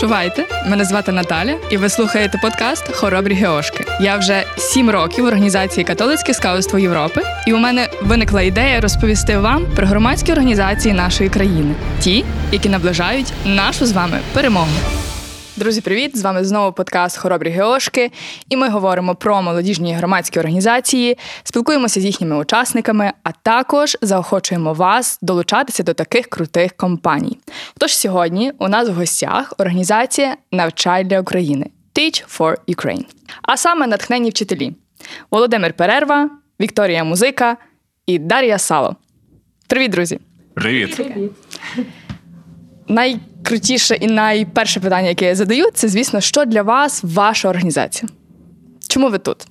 Чувайте, мене звати Наталя, і ви слухаєте подкаст Хоробрі Геошки. Я вже сім років в організації Католицьке скаутство Європи, і у мене виникла ідея розповісти вам про громадські організації нашої країни, ті, які наближають нашу з вами перемогу. Друзі, привіт! З вами знову подкаст Хоробрі Геошки, і ми говоримо про молодіжні громадські організації, спілкуємося з їхніми учасниками, а також заохочуємо вас долучатися до таких крутих компаній. Тож сьогодні у нас в гостях організація Навчай для України Teach for Ukraine. А саме натхнені вчителі Володимир Перерва, Вікторія Музика і Дар'я Сало. Привіт, друзі! Привіт! Привіт. Найкрутіше і найперше питання, яке я задаю, це, звісно, що для вас ваша організація? Чому ви тут?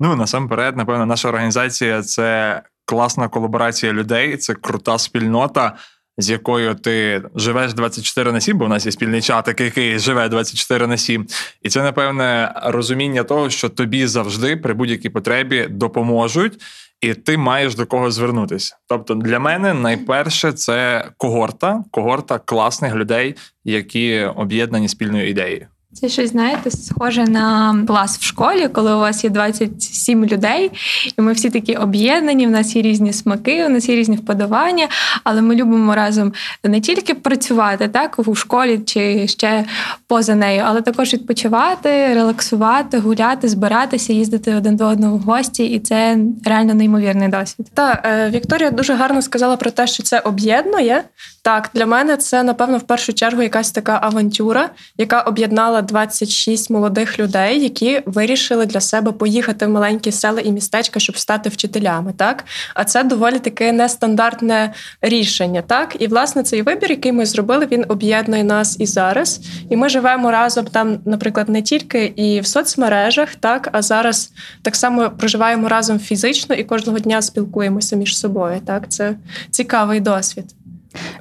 Ну насамперед, напевно, наша організація це класна колаборація людей, це крута спільнота, з якою ти живеш 24 на 7, бо в нас є спільний чатик, який живе 24 на 7. І це, напевне, розуміння того, що тобі завжди при будь-якій потребі допоможуть. І ти маєш до кого звернутися. Тобто, для мене найперше це когорта, когорта класних людей, які об'єднані спільною ідеєю. Це щось, знаєте, схоже на клас в школі, коли у вас є 27 людей, і ми всі такі об'єднані. В нас є різні смаки, у нас є різні вподобання, але ми любимо разом не тільки працювати так у школі чи ще поза нею, але також відпочивати, релаксувати, гуляти, збиратися, їздити один до одного в гості, і це реально неймовірний досвід. Так, е, Вікторія дуже гарно сказала про те, що це об'єднує. Так, для мене це напевно в першу чергу якась така авантюра, яка об'єднала 26 молодих людей, які вирішили для себе поїхати в маленькі села і містечка, щоб стати вчителями. Так, а це доволі таке нестандартне рішення. Так, і власне цей вибір, який ми зробили, він об'єднує нас і зараз. І ми живемо разом там, наприклад, не тільки і в соцмережах, так а зараз так само проживаємо разом фізично і кожного дня спілкуємося між собою. Так, це цікавий досвід.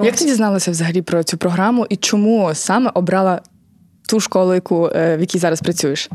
Як ти дізналася взагалі про цю програму і чому саме обрала ту школу, яку, е, в якій зараз працюєш?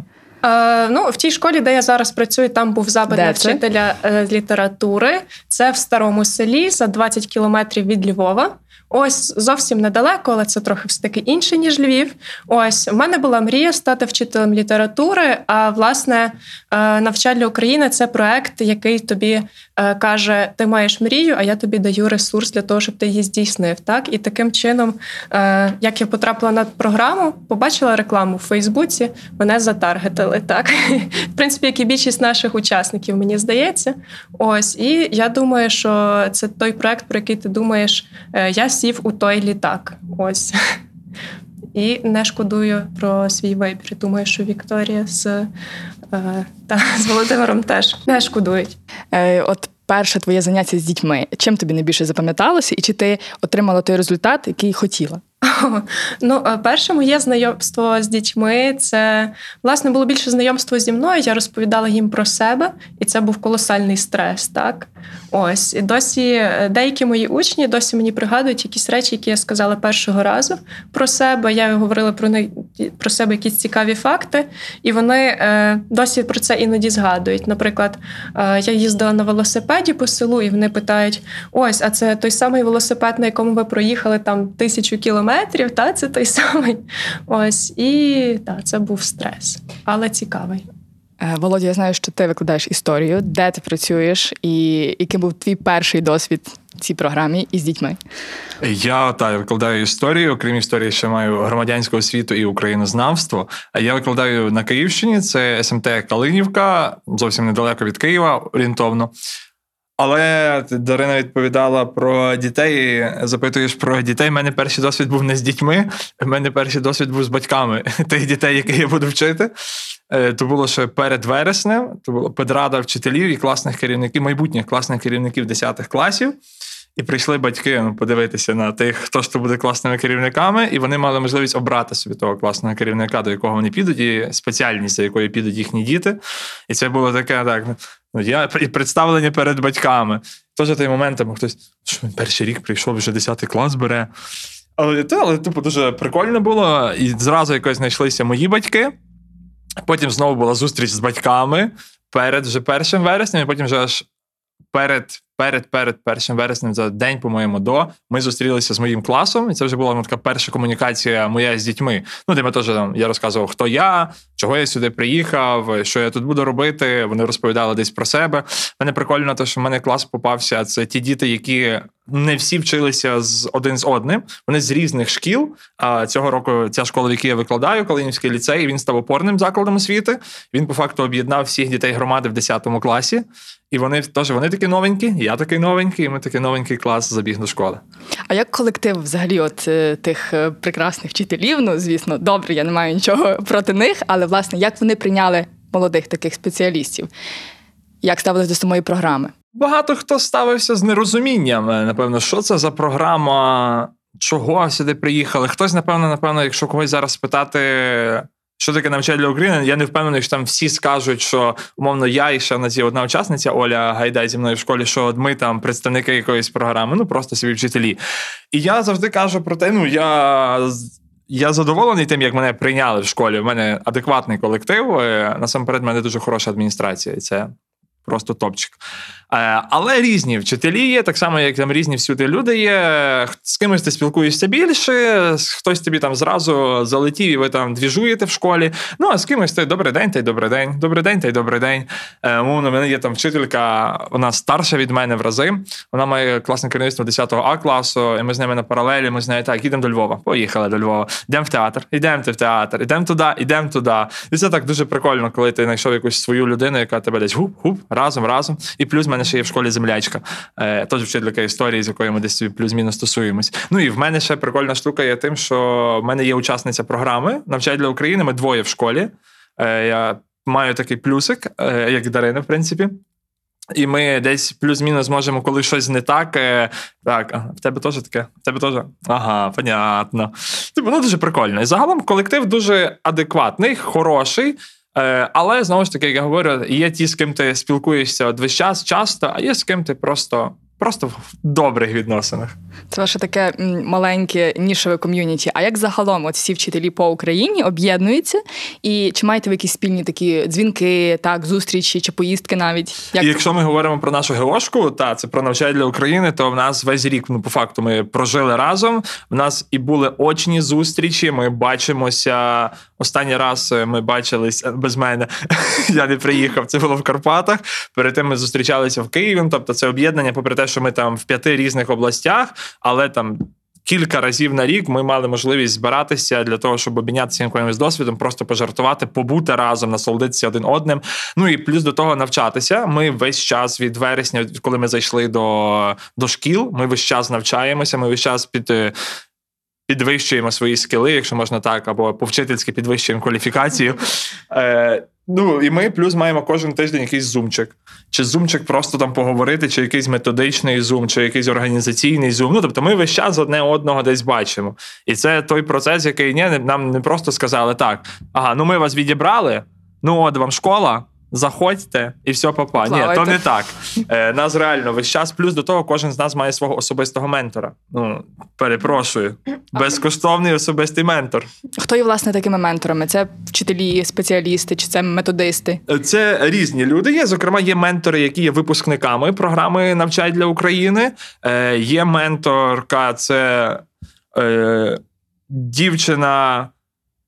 Е, ну, В тій школі, де я зараз працюю, там був запит на вчителя е, літератури. Це в старому селі за 20 кілометрів від Львова. Ось зовсім недалеко, але це трохи все таки інше, ніж Львів. Ось у мене була мрія стати вчителем літератури. А власне, е, навчальня України це проект, який тобі е, каже: ти маєш мрію, а я тобі даю ресурс для того, щоб ти її здійснив. Так і таким чином, е, як я потрапила на програму, побачила рекламу в Фейсбуці, мене затаргетили. Так, в принципі, як і більшість наших учасників, мені здається. Ось, і я думаю, що це той проект, про який ти думаєш, я сів у той літак. Ось. І не шкодую про свій вибір. Думаю, що Вікторія з, е, та, з Володимиром теж не шкодують. Е, От перше твоє заняття з дітьми. Чим тобі найбільше запам'яталося, і чи ти отримала той результат, який хотіла? Ну, е, перше моє знайомство з дітьми це власне було більше знайомство зі мною. Я розповідала їм про себе, і це був колосальний стрес. Так, ось і досі е, деякі мої учні досі мені пригадують якісь речі, які я сказала першого разу про себе. Я говорила про них про себе якісь цікаві факти, і вони е, досі про це іноді згадують. Наприклад, я їздила на велосипеді по селу, і вони питають: ось, а це той самий велосипед, на якому ви проїхали там тисячу кілометрів метрів, та це той самий. Ось і та, це був стрес, але цікавий. Е, Володя, я знаю, що ти викладаєш історію, де ти працюєш, і яким був твій перший досвід в цій програмі із дітьми? Я та викладаю історію. Окрім історії, ще маю громадянську освіту і українознавство. А я викладаю на Київщині. Це СМТ Калинівка, зовсім недалеко від Києва, орієнтовно. Але Дарина відповідала про дітей. Запитуєш про дітей. У мене перший досвід був не з дітьми. У мене перший досвід був з батьками тих дітей, яких я буду вчити. То було ще перед вереснем. То було педрада вчителів і класних керівників, майбутніх класних керівників 10 класів. І прийшли батьки ну, подивитися на тих, хто ж то буде класними керівниками, і вони мали можливість обрати собі того класного керівника, до якого вони підуть, і спеціальність, за якою підуть їхні діти. І це було таке, так. Ну, я і представлення перед батьками. Тож той момент там хтось, що він перший рік прийшов, вже 10 клас бере. Але та, але типу, дуже прикольно було. І зразу якось знайшлися мої батьки. Потім знову була зустріч з батьками перед вже першим вереснем, і потім вже аж перед, перед, перед першим вереснем, за день, по-моєму, до ми зустрілися з моїм класом, і це вже була ну, така перша комунікація моя з дітьми. Ну, де ми теж там я розказував, хто я, чого я сюди приїхав, що я тут буду робити. Вони розповідали десь про себе. Мене прикольно, те, що в мене клас попався. Це ті діти, які не всі вчилися з один з одним. Вони з різних шкіл. А цього року ця школа, в якій я викладаю, Калинівський ліцей, він став опорним закладом освіти. Він по факту об'єднав всіх дітей громади в 10 класі. І вони теж вони такі новенькі, я такий новенький, і ми такий новенький клас забіг до школи. А як колектив взагалі от е, тих е, прекрасних вчителів? Ну, звісно, добре, я не маю нічого проти них, але власне, як вони прийняли молодих таких спеціалістів? Як ставились до самої програми? Багато хто ставився з нерозумінням. е, Напевно, що це за програма, чого сюди приїхали. Хтось, напевно, напевно, якщо когось зараз спитати. Що таке навчання України? Я не впевнений, що там всі скажуть, що умовно я і ще в нас є одна учасниця Оля Гайдай зі мною в школі, що ми там представники якоїсь програми, ну просто собі вчителі. І я завжди кажу про те, ну я. Я задоволений тим, як мене прийняли в школі. У мене адекватний колектив. е, Насамперед, в мене дуже хороша адміністрація, це просто топчик. Е, Але різні вчителі є, так само, як там різні всюди люди є. З кимось ти спілкуєшся більше, хтось тобі там зразу залетів, і ви там двіжуєте в школі. Ну, а з кимось ти добрий день, та й добрий день, добрий день, та й добрий день. Е, Умовно, в мене є там вчителька, вона старша від мене в рази. Вона має класне керівництво 10 А класу, і ми з ними на паралелі. Ми з нею так, їдемо до Львова. Поїхали до Львова. Йдемо в театр, йдемо в театр, йдемо туди, йдемо туди. І це так дуже прикольно, коли ти знайшов якусь свою людину, яка тебе десь гуп-гуп, разом, разом. І плюс в мене ще є в школі землячка. Е, теж вчителька історії, з якою ми десь плюс-мінус стосуємось. Ну і в мене ще прикольна штука є тим, що в мене є учасниця програми «Навчай для України. Ми двоє в школі. Е, я маю такий плюсик, е, як Дарина, в принципі. І ми десь плюс-мінус можемо, коли щось не так. е, Так, в тебе теж таке? В тебе теж? Ага, понятно. Типу, ну дуже прикольно. І загалом колектив дуже адекватний, хороший. Е, Але знову ж таки, як я говорю, є ті, з ким ти спілкуєшся от весь час, часто, а є з ким ти просто, просто в добрих відносинах. Це ваше таке маленьке нішеве ком'юніті. А як загалом от всі вчителі по Україні об'єднуються? І чи маєте ви якісь спільні такі дзвінки, так, зустрічі чи поїздки навіть? Як І якщо ми говоримо про нашу геошку, та це про навчання для України, то в нас весь рік, ну по факту, ми прожили разом. В нас і були очні зустрічі. Ми бачимося. Останній раз е, ми бачились е, без мене. Я не приїхав. Це було в Карпатах. Перед тим ми зустрічалися в Києві. Тобто, це об'єднання, попри те, що ми там в п'яти різних областях, але там. Кілька разів на рік ми мали можливість збиратися для того, щоб обмінятися якимось досвідом, просто пожартувати, побути разом, насолодитися один одним. Ну і плюс до того навчатися. Ми весь час від вересня, коли ми зайшли до, до шкіл, ми весь час навчаємося, ми весь час під. Підвищуємо свої скіли, якщо можна так, або повчительськи підвищуємо кваліфікацію. Е, ну і ми плюс маємо кожен тиждень якийсь зумчик. Чи зумчик просто там поговорити, чи якийсь методичний зум, чи якийсь організаційний зум. Ну тобто ми весь час одне одного десь бачимо. І це той процес, який ні, нам не просто сказали так: ага, ну ми вас відібрали, ну от вам школа. Заходьте і все папа. Ні, то не так. Е, нас реально весь час. Плюс до того, кожен з нас має свого особистого ментора. Ну перепрошую, безкоштовний особистий ментор. хто є власне такими менторами? Це вчителі, спеціалісти, чи це методисти? Це різні люди. Є, зокрема, є ментори, які є випускниками програми «Навчай для України. Е, є менторка, це е, дівчина.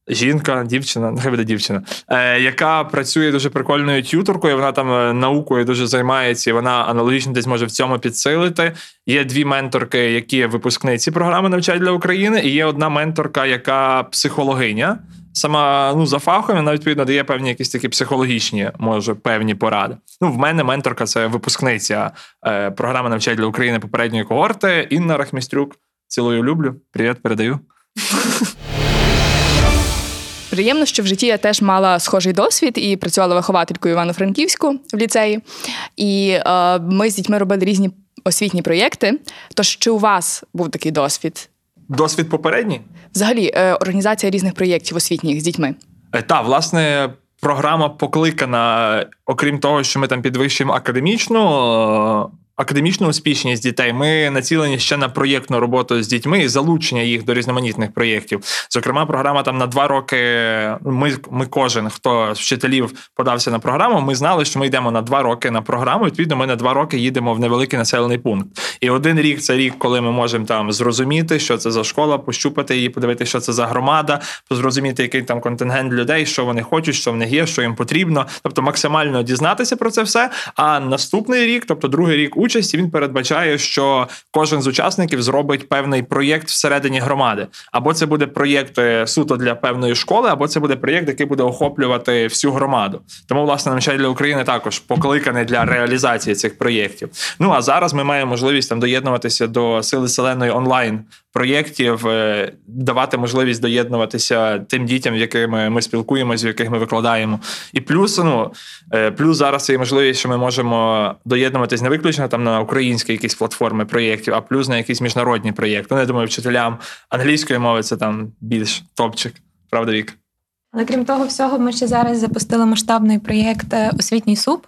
Жінка, дівчина, нехай буде дівчина, е, яка працює дуже прикольною тюторкою. Вона там е, наукою дуже займається, і вона аналогічно десь може в цьому підсилити. Є дві менторки, які випускниці програми «Навчай для України, і є одна менторка, яка психологиня. Сама ну за фахом вона відповідно дає певні якісь такі психологічні, може, певні поради. Ну, в мене менторка це випускниця е, програми «Навчай для України попередньої когорти Інна Рахмістрюк. Цілую люблю. Привіт, передаю. Приємно, що в житті я теж мала схожий досвід і працювала вихователькою Івано-Франківську в ліцеї. І е, ми з дітьми робили різні освітні проєкти. Тож чи у вас був такий досвід? Досвід попередній. Взагалі, е, організація різних проєктів освітніх з дітьми. Е, Та, власне, програма покликана, окрім того, що ми там підвищуємо академічну е, академічну успішність дітей. Ми націлені ще на проєктну роботу з дітьми і залучення їх до різноманітних проєктів. Зокрема, програма там на два роки. Ми, ми кожен, хто з вчителів подався на програму, ми знали, що ми йдемо на два роки на програму. Відповідно, ми на два роки їдемо в невеликий населений пункт. І один рік це рік, коли ми можемо там зрозуміти, що це за школа, пощупати її, подивитися, що це за громада, зрозуміти, який там контингент людей, що вони хочуть, що в них є, що їм потрібно. Тобто максимально дізнатися про це все. А наступний рік, тобто другий рік участі, він передбачає, що кожен з учасників зробить певний проєкт всередині громади. Або це буде проєкт е, суто для певної школи, або це буде проєкт, який буде охоплювати всю громаду. Тому, власне, навчання для України також покликаний для реалізації цих проєктів. Ну а зараз ми маємо можливість там доєднуватися до сили селеної онлайн проєктів, е, давати можливість доєднуватися тим дітям, з якими ми спілкуємося, з яких ми викладаємо. І плюс, ну е, плюс зараз є можливість, що ми можемо доєднуватись не виключно там на українські якісь платформи проєктів, а плюс на якісь міжнародні проєкти. Ну, я думаю, вчителям англійської мови це там більш топчик. Правда, Вік? Але крім того всього, ми ще зараз запустили масштабний проєкт е, Освітній суп,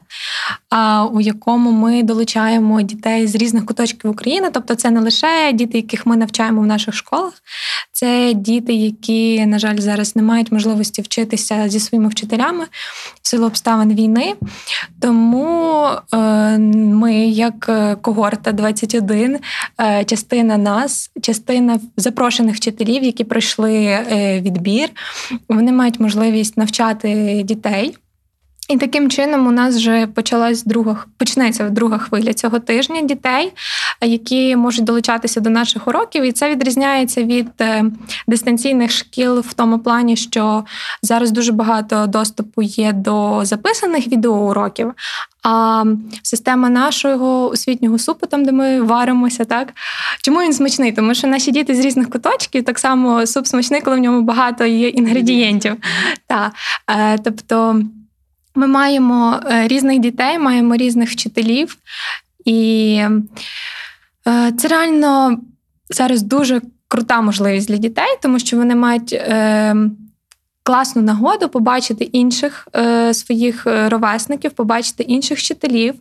у якому ми долучаємо дітей з різних куточків України. Тобто, це не лише діти, яких ми навчаємо в наших школах, це діти, які, на жаль, зараз не мають можливості вчитися зі своїми вчителями в силу обставин війни. Тому е, ми, як е, когорта 21, е, частина нас, частина запрошених вчителів, які пройшли відбір, вони мають можливість навчати дітей. І таким чином у нас вже почалась друга почнеться друга хвиля цього тижня дітей, які можуть долучатися до наших уроків, і це відрізняється від е, дистанційних шкіл в тому плані, що зараз дуже багато доступу є до записаних відеоуроків. А система нашого освітнього супу, там де ми варимося, так чому він смачний? Тому що наші діти з різних куточків так само суп смачний, коли в ньому багато є інгредієнтів. Так. Е, тобто. Ми маємо е, різних дітей, маємо різних вчителів, і е, це реально зараз дуже крута можливість для дітей, тому що вони мають е, класну нагоду побачити інших своїх ровесників, побачити інших вчителів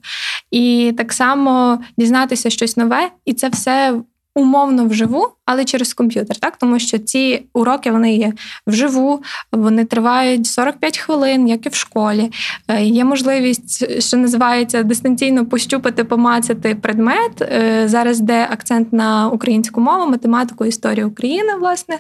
і так само дізнатися щось нове, і це все умовно вживу, але через комп'ютер, так тому що ці уроки вони є вживу, вони тривають 45 хвилин, як і в школі. Е, є можливість, що називається дистанційно пощупати, помацати предмет. Е, зараз де акцент на українську мову, математику, історію України, власне,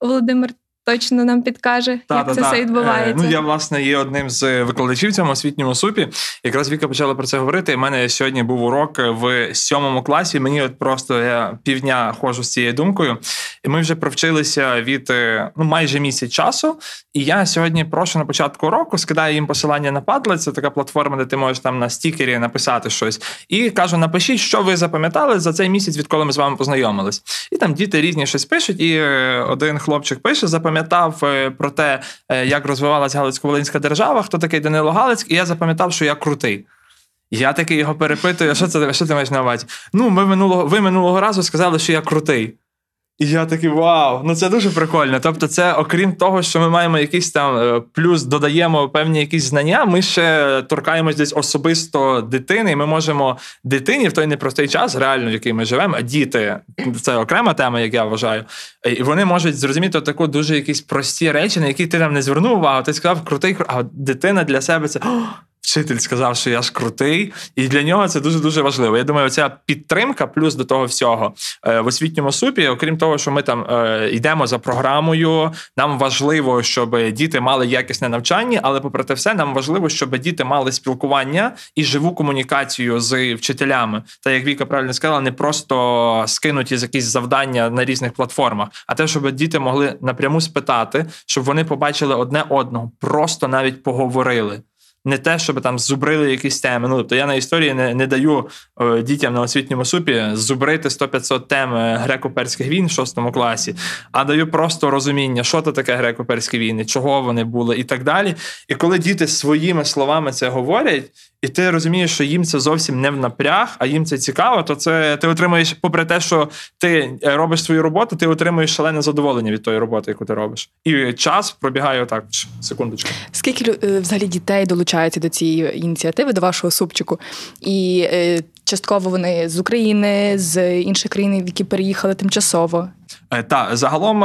Володимир точно нам підкаже, та, як та, це та. все відбувається. Е, ну я власне є одним з викладачів в цьому освітньому супі. Якраз Віка почала про це говорити. У мене сьогодні був урок в сьомому класі. Мені от просто я півдня ходжу з цією думкою, і ми вже провчилися від е, ну майже місяць часу. І я сьогодні прошу на початку року, скидаю їм посилання на Padlet, це така платформа, де ти можеш там на стікері написати щось. І кажу: напишіть, що ви запам'ятали за цей місяць, відколи ми з вами познайомились. І там діти різні щось пишуть, і е, один хлопчик пише: запам'ятав запам'ятав е, про те, е, як розвивалася Галицько-Волинська держава, хто такий Данило Галицьк, і я запам'ятав, що я крутий. Я таки його перепитую, що це що ти маєш на увазі? Ну, ми минулого, ви минулого разу сказали, що я крутий. І я такий вау, ну це дуже прикольно. Тобто, це окрім того, що ми маємо якийсь там е, плюс, додаємо певні якісь знання. Ми ще торкаємось десь особисто дитини. і Ми можемо дитині в той непростий час, реально в який ми живемо, а діти це окрема тема, як я вважаю. І вони можуть зрозуміти таку дуже якісь прості речі, на які ти там не звернув увагу. Ти сказав крутий, а дитина для себе це вчитель сказав, що я ж крутий, і для нього це дуже дуже важливо. Я думаю, ця підтримка, плюс до того всього е, в освітньому супі, окрім того, що ми там е, йдемо за програмою. Нам важливо, щоб діти мали якісне навчання, але попри те, все нам важливо, щоб діти мали спілкування і живу комунікацію з вчителями. Та як Віка правильно сказала, не просто скинуті з якісь завдання на різних платформах, а те, щоб діти могли напряму спитати, щоб вони побачили одне одного, просто навіть поговорили не те, щоб там зубрили якісь теми. Ну тобто я на історії не не даю е, дітям на освітньому супі зубрити 100-500 тем е, греко-перських війн в шостому класі, а даю просто розуміння, що то таке греко-перські війни, чого вони були, і так далі. І коли діти своїми словами це говорять. І ти розумієш, що їм це зовсім не в напряг, а їм це цікаво, то це ти отримуєш, попри те, що ти е, робиш свою роботу, ти отримуєш шалене задоволення від тої роботи, яку ти робиш. І час пробігає отак. Секундочку. Скільки взагалі дітей долучається до цієї ініціативи, до вашого супчику? І частково вони з України, з інших країн, в які переїхали тимчасово. Е, Та загалом.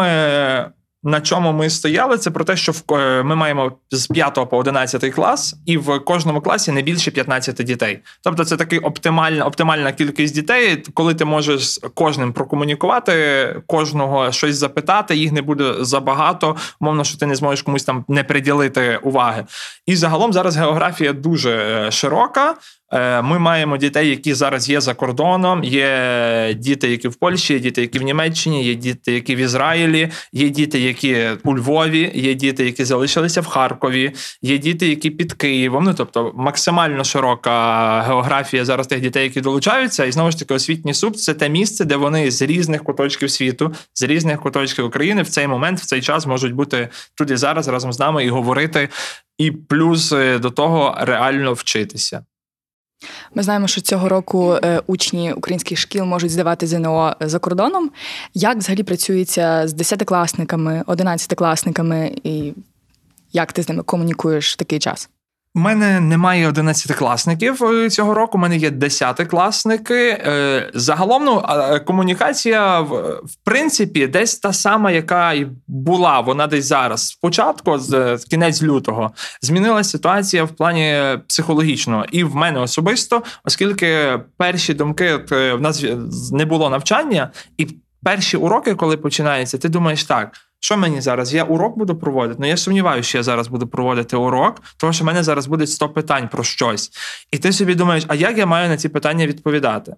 На чому ми стояли, це про те, що в е, ми маємо з 5 по 11 клас, і в кожному класі не більше 15 дітей. Тобто, це такий оптимальна, оптимальна кількість дітей, коли ти можеш з кожним прокомунікувати, кожного щось запитати, їх не буде забагато. Мовно, що ти не зможеш комусь там не приділити уваги. І загалом зараз географія дуже е, широка. Е, Ми маємо дітей, які зараз є за кордоном. Є діти, які в Польщі, є діти, які в Німеччині, є діти, які в Ізраїлі, є діти, які у Львові, є діти, які залишилися в Харкові, є діти, які під Києвом. Ну тобто максимально широка географія зараз тих дітей, які долучаються. І знову ж таки, освітній суд це те місце, де вони з різних куточків світу, з різних куточків України в цей момент, в цей час можуть бути тут і зараз разом з нами і говорити. І плюс е, до того реально вчитися. Ми знаємо, що цього року е, учні українських шкіл можуть здавати ЗНО за кордоном. Як взагалі працюється з десятикласниками, одинадцятикласниками, і як ти з ними комунікуєш в такий час? У мене немає 11-класників е, цього року. У мене є 10-класники. Е, Загалом ну, комунікація в, принципі десь та сама, яка і була. Вона десь зараз. Спочатку, з е, кінець лютого, змінилася ситуація в плані психологічного. І в мене особисто, оскільки перші думки е, в нас не було навчання, і перші уроки, коли починаються, ти думаєш так. Що мені зараз? Я урок буду проводити. Ну я сумніваюся, що я зараз буду проводити урок, тому що в мене зараз буде 100 питань про щось. І ти собі думаєш, а як я маю на ці питання відповідати?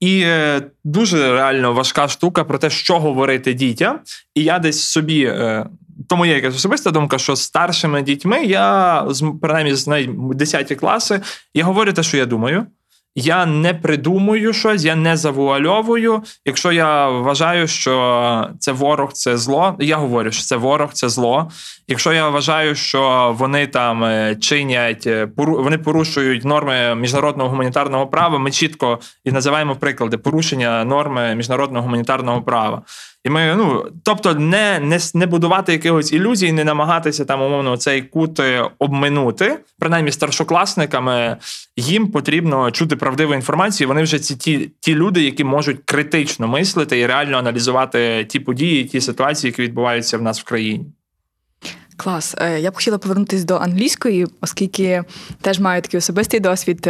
І е, дуже реально важка штука про те, що говорити дітям. І я десь собі. Е, тому є якась особиста думка, що з старшими дітьми я принаймні з 10 класи, я говорю те, що я думаю. Я не придумую щось, я не завуальовую. Якщо я вважаю, що це ворог, це зло, я говорю, що це ворог, це зло. Якщо я вважаю, що вони там е, чинять, е, вони порушують норми міжнародного гуманітарного права, ми чітко і називаємо приклади порушення норми міжнародного гуманітарного права. І ми, ну тобто, не, не, не будувати якихось ілюзій, не намагатися там умовно цей кут е, обминути. Принаймні, старшокласниками їм потрібно чути правдиву інформацію. Вони вже ці ті, ті люди, які можуть критично мислити і реально аналізувати ті події, ті ситуації, які відбуваються в нас в країні. Клас. Е, Я б хотіла повернутися до англійської, оскільки теж маю такий особистий досвід,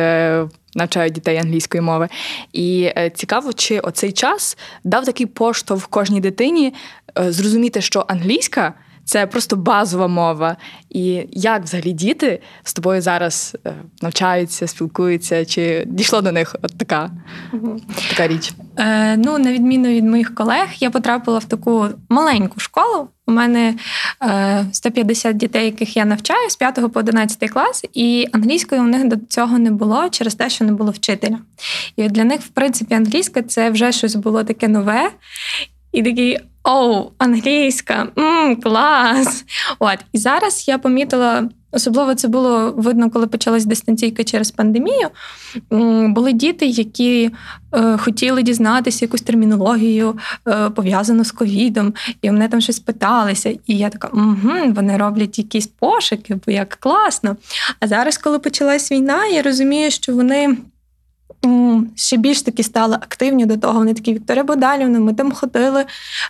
е, навчаю дітей англійської мови. І е, цікаво, чи оцей час дав такий поштовх кожній дитині е, зрозуміти, що англійська це просто базова мова. І як взагалі діти з тобою зараз е, навчаються, спілкуються, чи дійшло до них от така, така річ? Е, ну, на відміну від моїх колег, я потрапила в таку маленьку школу. У мене е, 150 дітей, яких я навчаю з 5 по 11 клас, і англійської у них до цього не було через те, що не було вчителя. І для них, в принципі, англійська це вже щось було таке нове. І такий оу, англійська, м, клас. От і зараз я помітила, особливо це було видно, коли почалась дистанційка через пандемію. Були діти, які е, хотіли дізнатися якусь термінологію е, пов'язану з ковідом, і мене там щось питалися. І я така, угу, вони роблять якісь пошуки, бо як класно. А зараз, коли почалась війна, я розумію, що вони. Ще більш такі стали активні до того. Вони такі Вікторія Богдалівна, ми там ходили,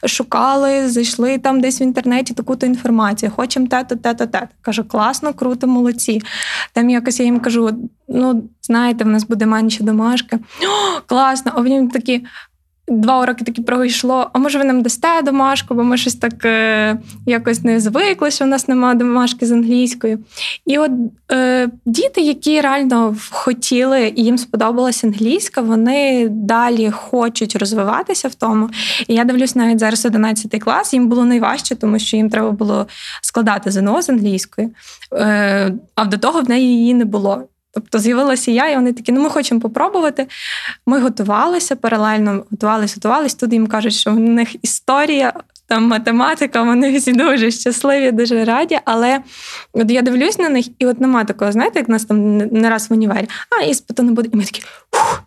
шукали, зайшли там десь в інтернеті таку-то інформацію. Хочемо те-то, те-то, те. Кажу, класно, круто, молодці. Там якось я їм кажу: ну, знаєте, в нас буде менше домашки. О, класно. А вони такі. Два уроки такі пройшло. А може ви нам дасте домашку, бо ми щось так е, якось не звикли, що в нас немає домашки з англійською. І от е, діти, які реально хотіли і їм сподобалася англійська, вони далі хочуть розвиватися в тому. І я дивлюсь навіть зараз 11 клас, їм було найважче, тому що їм треба було складати ЗНО з англійської, е, а до того в неї її не було. Тобто з'явилася я, і вони такі, ну ми хочемо попробувати. Ми готувалися паралельно, готувалися, готувалися. Тут їм кажуть, що в них історія, там математика, вони всі дуже щасливі, дуже раді. Але от я дивлюсь на них, і от нема такого, знаєте, як нас там не- раз в універі, а іспиту не буде. І ми такі. Фух.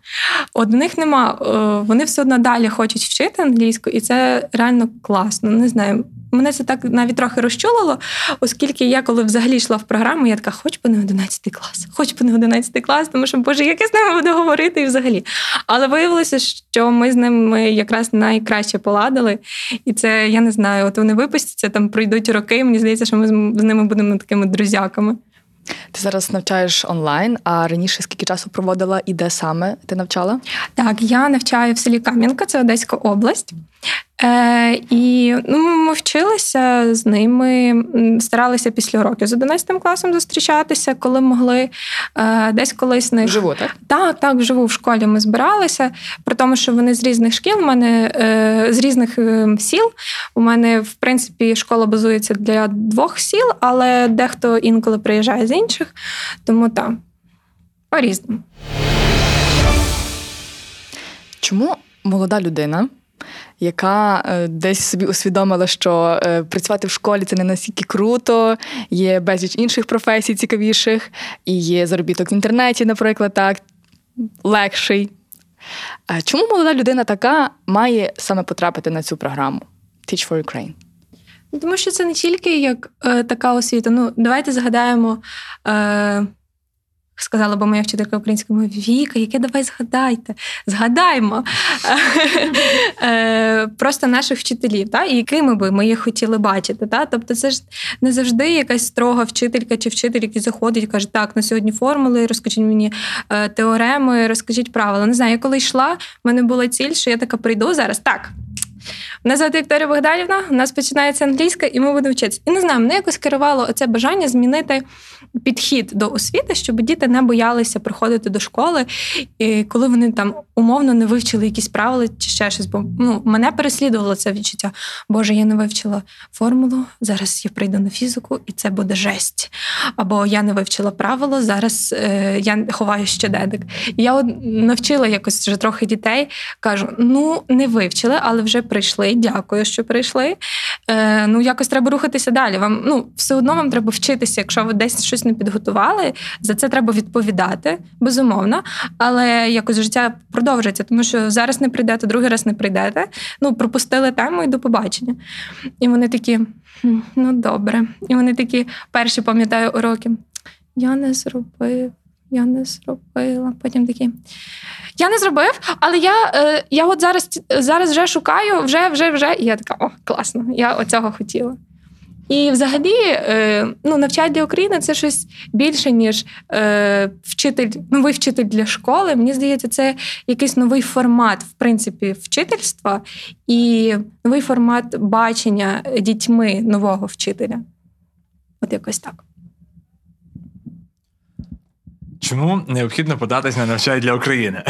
От в них нема. е, Вони все одно далі хочуть вчити англійську, і це реально класно. Не знаю. Мене це так навіть трохи розчулило, оскільки я, коли взагалі йшла в програму, я така, хоч би не 11 клас, хоч би не 11 клас, тому що, Боже, як я з ними буду говорити і взагалі. Але виявилося, що ми з ними якраз найкраще поладили. І це, я не знаю, от вони випустяться, там пройдуть роки. Мені здається, що ми з ними будемо такими друзяками. Ти зараз навчаєш онлайн, а раніше скільки часу проводила і де саме ти навчала? Так, я навчаю в селі Кам'янка, це Одеська область. Е, І ну, ми вчилися з ними, старалися після уроків з 11 класом зустрічатися, коли могли е, десь колись них... Вживу, так? Так, так, вживу в школі ми збиралися, при тому, що вони з різних шкіл, у мене е, з різних е, сіл. У мене, в принципі, школа базується для двох сіл, але дехто інколи приїжджає з інших, тому так, по-різному. Чому молода людина, яка е, десь собі усвідомила, що е, працювати в школі це не настільки круто, є безліч інших професій цікавіших, і є заробіток в інтернеті, наприклад, так, легший. Чому молода людина така має саме потрапити на цю програму Teach for Ukraine? Ну, Тому що це не тільки як е, така освіта. Ну, давайте згадаємо. Е, Сказала би моя вчителька української мови, Віка, яке давай згадайте. Згадаймо е, просто наших вчителів, та, якими би ми їх хотіли бачити. Та? Тобто, це ж не завжди якась строга вчителька чи вчитель, який заходить і каже, так, на сьогодні формули, розкажіть мені е, теореми, розкажіть правила. Не знаю, я коли йшла, в мене була ціль, що я така прийду зараз. Так. Мене звати Вікторія Богданівна, у нас починається англійська, і ми будемо вчитися. І не знаю, мене якось керувало це бажання змінити підхід до освіти, щоб діти не боялися приходити до школи, і коли вони там умовно не вивчили якісь правила чи ще щось. Бо ну, мене переслідувало це відчуття. Боже, я не вивчила формулу, зараз я прийду на фізику, і це буде жесть. Або я не вивчила правило, зараз е, я ховаю щоденник. Я от навчила якось вже трохи дітей, кажу: ну, не вивчили, але вже прийшли. Дякую, що прийшли. Е, Ну, якось треба рухатися далі. Вам ну, все одно вам треба вчитися, якщо ви десь щось не підготували, за це треба відповідати, безумовно. Але якось життя продовжується, тому що зараз не прийдете, другий раз не прийдете. Ну, пропустили тему і до побачення. І вони такі, ну добре. І вони такі, перші пам'ятаю уроки. Я не зробив, я не зробила. Потім такі. Я не зробив, але я е, я от зараз зараз вже шукаю, вже, вже, вже. І я така, о, класно, я оцього хотіла. І взагалі, е, ну, навчання для України це щось більше, ніж е, вчитель, новий вчитель для школи. Мені здається, це якийсь новий формат, в принципі, вчительства і новий формат бачення дітьми нового вчителя. От якось так. Чому необхідно податись на навчання для України?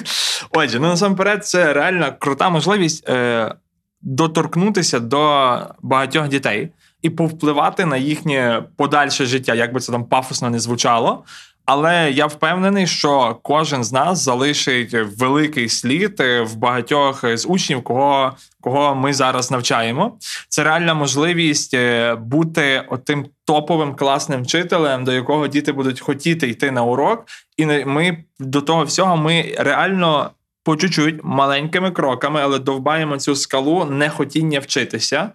Отже, ну насамперед, це реально крута можливість е, доторкнутися до багатьох дітей і повпливати на їхнє подальше життя, як би це там пафосно не звучало. Але я впевнений, що кожен з нас залишить великий слід е, в багатьох з учнів, кого кого ми зараз навчаємо. Це реальна можливість е, бути отим топовим класним вчителем, до якого діти будуть хотіти йти на урок. І ми до того всього ми реально по чуть-чуть маленькими кроками, але довбаємо цю скалу нехотіння вчитися.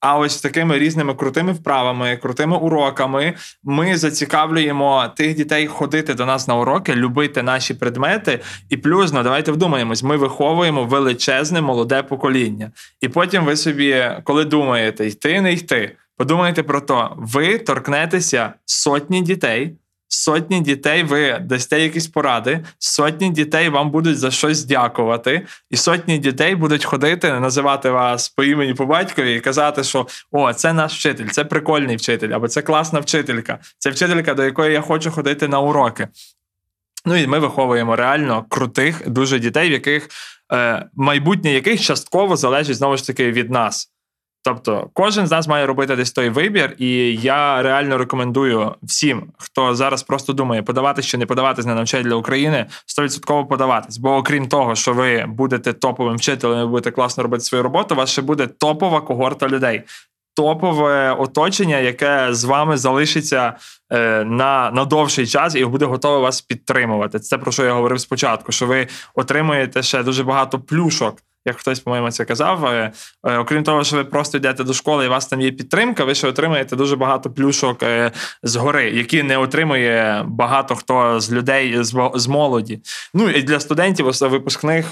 А ось такими різними крутими вправами, крутими уроками ми зацікавлюємо тих дітей ходити до нас на уроки, любити наші предмети. І плюс, ну давайте вдумаємось, ми виховуємо величезне молоде покоління. І потім ви собі, коли думаєте, йти, не йти, подумайте про то, ви торкнетеся сотні дітей. Сотні дітей ви дасте якісь поради, сотні дітей вам будуть за щось дякувати, і сотні дітей будуть ходити, називати вас по імені по батькові і казати, що о, це наш вчитель, це прикольний вчитель, або це класна вчителька, це вчителька, до якої я хочу ходити на уроки. Ну і ми виховуємо реально крутих дуже дітей, в яких е, майбутнє яких частково залежить знову ж таки від нас. Тобто кожен з нас має робити десь той вибір, і я реально рекомендую всім, хто зараз просто думає, подаватись чи не подаватись на навчання для України, 100% подаватись. Бо окрім того, що ви будете топовим вчителем, ви будете класно робити свою роботу, у вас ще буде топова когорта людей. Топове оточення, яке з вами залишиться е, на на довший час і буде готове вас підтримувати. Це про що я говорив спочатку: що ви отримуєте ще дуже багато плюшок як хтось, по-моєму, це казав. Е, е, окрім того, що ви просто йдете до школи, і у вас там є підтримка, ви ще отримаєте дуже багато плюшок е, згори, які не отримує багато хто з людей з, молоді. Ну і для студентів випускних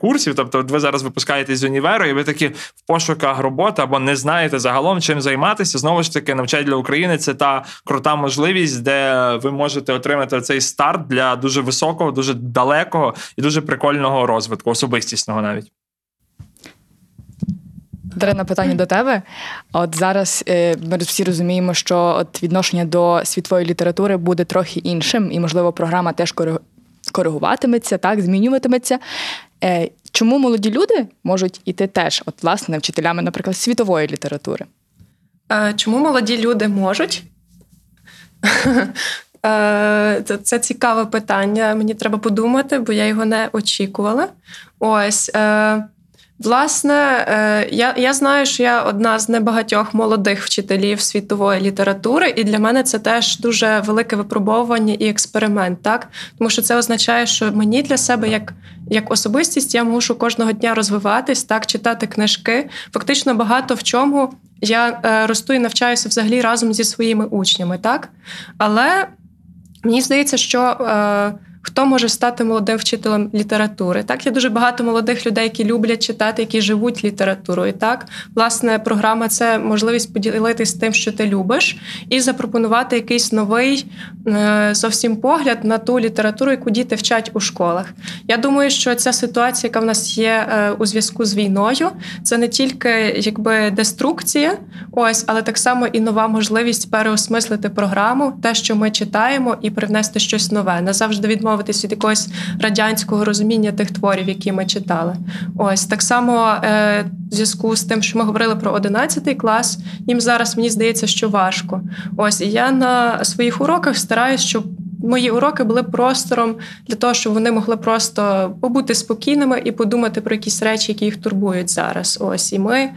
курсів, тобто, ви зараз випускаєтесь з універу, і ви такі в пошуках роботи або не знаєте загалом чим займатися. Знову ж таки, навчать для України це та крута можливість, де ви можете отримати цей старт для дуже високого, дуже далекого і дуже прикольного розвитку, особистісного навіть. Дарина, питання до тебе. От зараз е, ми всі розуміємо, що от відношення до світової літератури буде трохи іншим, і, можливо, програма теж коригуватиметься, так, змінюватиметься. Е, чому молоді люди можуть іти теж, от, власне, вчителями, наприклад, світової літератури? Е, чому молоді люди можуть? Це цікаве питання. Мені треба подумати, бо я його не очікувала. Ось. Власне, е, я я знаю, що я одна з небагатьох молодих вчителів світової літератури, і для мене це теж дуже велике випробовування і експеримент, так тому що це означає, що мені для себе, як як особистість, я мушу кожного дня розвиватись, так читати книжки. Фактично, багато в чому я е, росту і навчаюся взагалі разом зі своїми учнями, так але мені здається, що. Е, Хто може стати молодим вчителем літератури? Так, є дуже багато молодих людей, які люблять читати, які живуть літературою. Так, власне, програма це можливість поділитися тим, що ти любиш, і запропонувати якийсь новий е, зовсім погляд на ту літературу, яку діти вчать у школах. Я думаю, що ця ситуація, яка в нас є е, у зв'язку з війною, це не тільки якби деструкція, ось, але так само і нова можливість переосмислити програму, те, що ми читаємо, і привнести щось нове. Назавжди відмовити відмовитись від якогось радянського розуміння тих творів, які ми читали. Ось так само е, в зв'язку з тим, що ми говорили про 11 клас, їм зараз мені здається, що важко. Ось і я на своїх уроках стараюсь, щоб. Мої уроки були простором для того, щоб вони могли просто побути спокійними і подумати про якісь речі, які їх турбують зараз. Ось і ми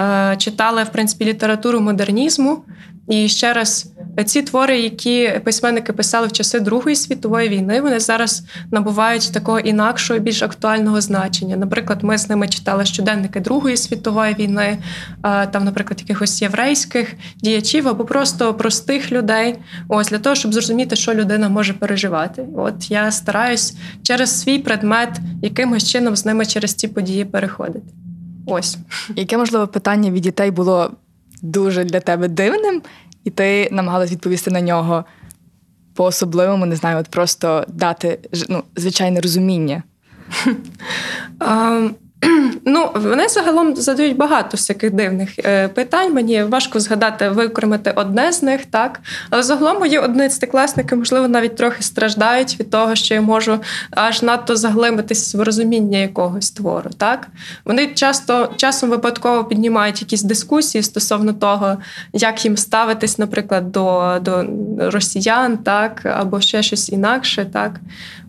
е, читали в принципі літературу модернізму. І ще раз, ці твори, які письменники писали в часи Другої світової війни, вони зараз набувають такого інакшого, більш актуального значення. Наприклад, ми з ними читали щоденники Другої світової війни, там, наприклад, якихось єврейських діячів або просто простих людей. Ось для того, щоб зрозуміти, що людина може переживати. От я стараюсь через свій предмет якимось чином з ними через ці події переходити. Ось яке можливо питання від дітей було дуже для тебе дивним, і ти намагалась відповісти на нього по-особливому, не знаю, от просто дати ну, звичайне розуміння. Ну, вони загалом задають багато всяких дивних е, питань. Мені важко згадати, викремити одне з них, так. Але загалом мої одинадцятикласники, можливо, навіть трохи страждають від того, що я можу аж надто заглибитися в розуміння якогось твору. Так Вони часто часом випадково піднімають якісь дискусії стосовно того, як їм ставитись, наприклад, до до росіян, так, або ще щось інакше. так.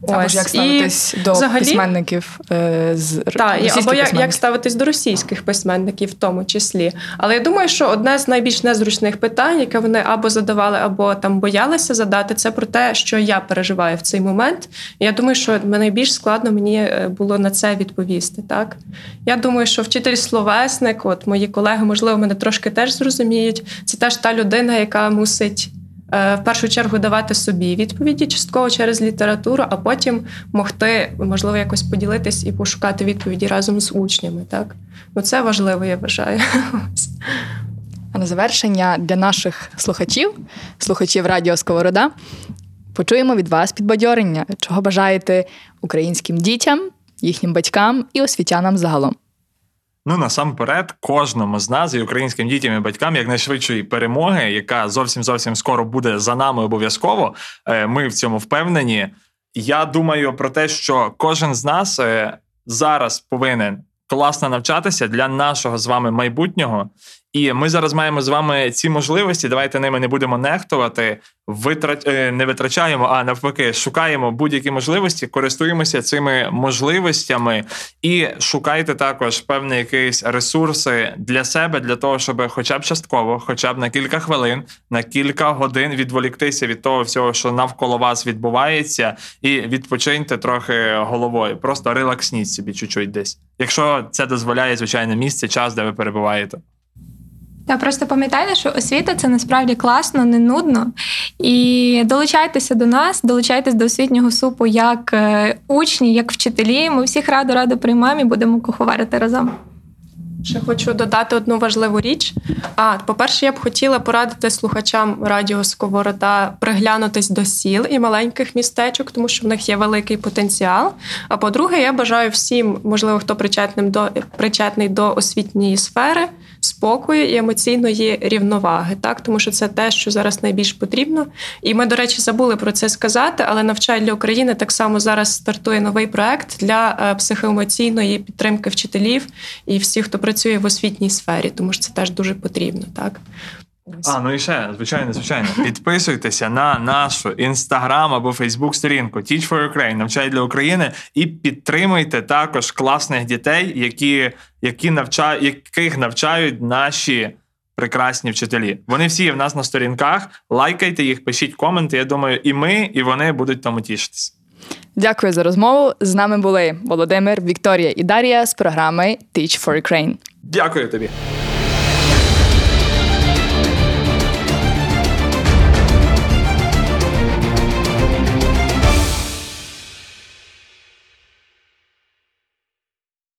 Або Ось. як ставитись І, до взагалі, письменників е, з так, або як, як ставитись до російських письменників, в тому числі. Але я думаю, що одне з найбільш незручних питань, яке вони або задавали, або там боялися задати, це про те, що я переживаю в цей момент. Я думаю, що найбільш складно мені е, було на це відповісти. Так я думаю, що вчитель словесник, от мої колеги, можливо, мене трошки теж зрозуміють. Це теж та людина, яка мусить. Е, в першу чергу давати собі відповіді частково через літературу, а потім могти можливо якось поділитись і пошукати відповіді разом з учнями. Так ну це важливо, я вважаю. А на завершення для наших слухачів, слухачів Радіо Сковорода, почуємо від вас підбадьорення, чого бажаєте українським дітям, їхнім батькам і освітянам загалом. Ну насамперед, кожному з нас і українським дітям і батькам якнайшвидшої перемоги, яка зовсім зовсім скоро буде за нами обов'язково. Е, ми в цьому впевнені. Я думаю про те, що кожен з нас е, зараз повинен класно навчатися для нашого з вами майбутнього І ми зараз маємо з вами ці можливості. Давайте ними не будемо нехтувати. Витрач... е, не витрачаємо, а навпаки, шукаємо будь-які можливості, користуємося цими можливостями і шукайте також певні якісь ресурси для себе, для того, щоб хоча б частково, хоча б на кілька хвилин, на кілька годин відволіктися від того всього, що навколо вас відбувається, і відпочиньте трохи головою. Просто релаксніть собі чуть-чуть десь. Якщо це дозволяє, звичайно, місце, час, де ви перебуваєте. Та просто пам'ятайте, що освіта це насправді класно, не нудно. І долучайтеся до нас, долучайтесь до освітнього супу як е, учні, як вчителі. Ми всіх радо радо приймаємо і будемо куховарити разом. Ще хочу додати одну важливу річ. А по-перше, я б хотіла порадити слухачам радіо Сковорода приглянутись до сіл і маленьких містечок, тому що в них є великий потенціал. А по-друге, я бажаю всім, можливо, хто причетним до причетний до освітньої сфери, спокою і емоційної рівноваги, так тому що це те, що зараз найбільш потрібно. І ми, до речі, забули про це сказати, але навчай для України так само зараз стартує новий проект для е, психоемоційної підтримки вчителів і всіх, хто працює в освітній сфері, тому що це теж дуже потрібно, так. Ось. А, ну і ще, звичайно, звичайно. Підписуйтеся на нашу інстаграм або фейсбук сторінку Teach for Ukraine, навчай для України, і підтримуйте також класних дітей, які, які навчають, яких навчають наші прекрасні вчителі. Вони всі є в нас на сторінках. Лайкайте їх, пишіть коменти. Я думаю, і ми, і вони будуть тому тішитися. Дякую за розмову. З нами були Володимир, Вікторія і Дар'я з програми Teach for Ukraine. Дякую тобі.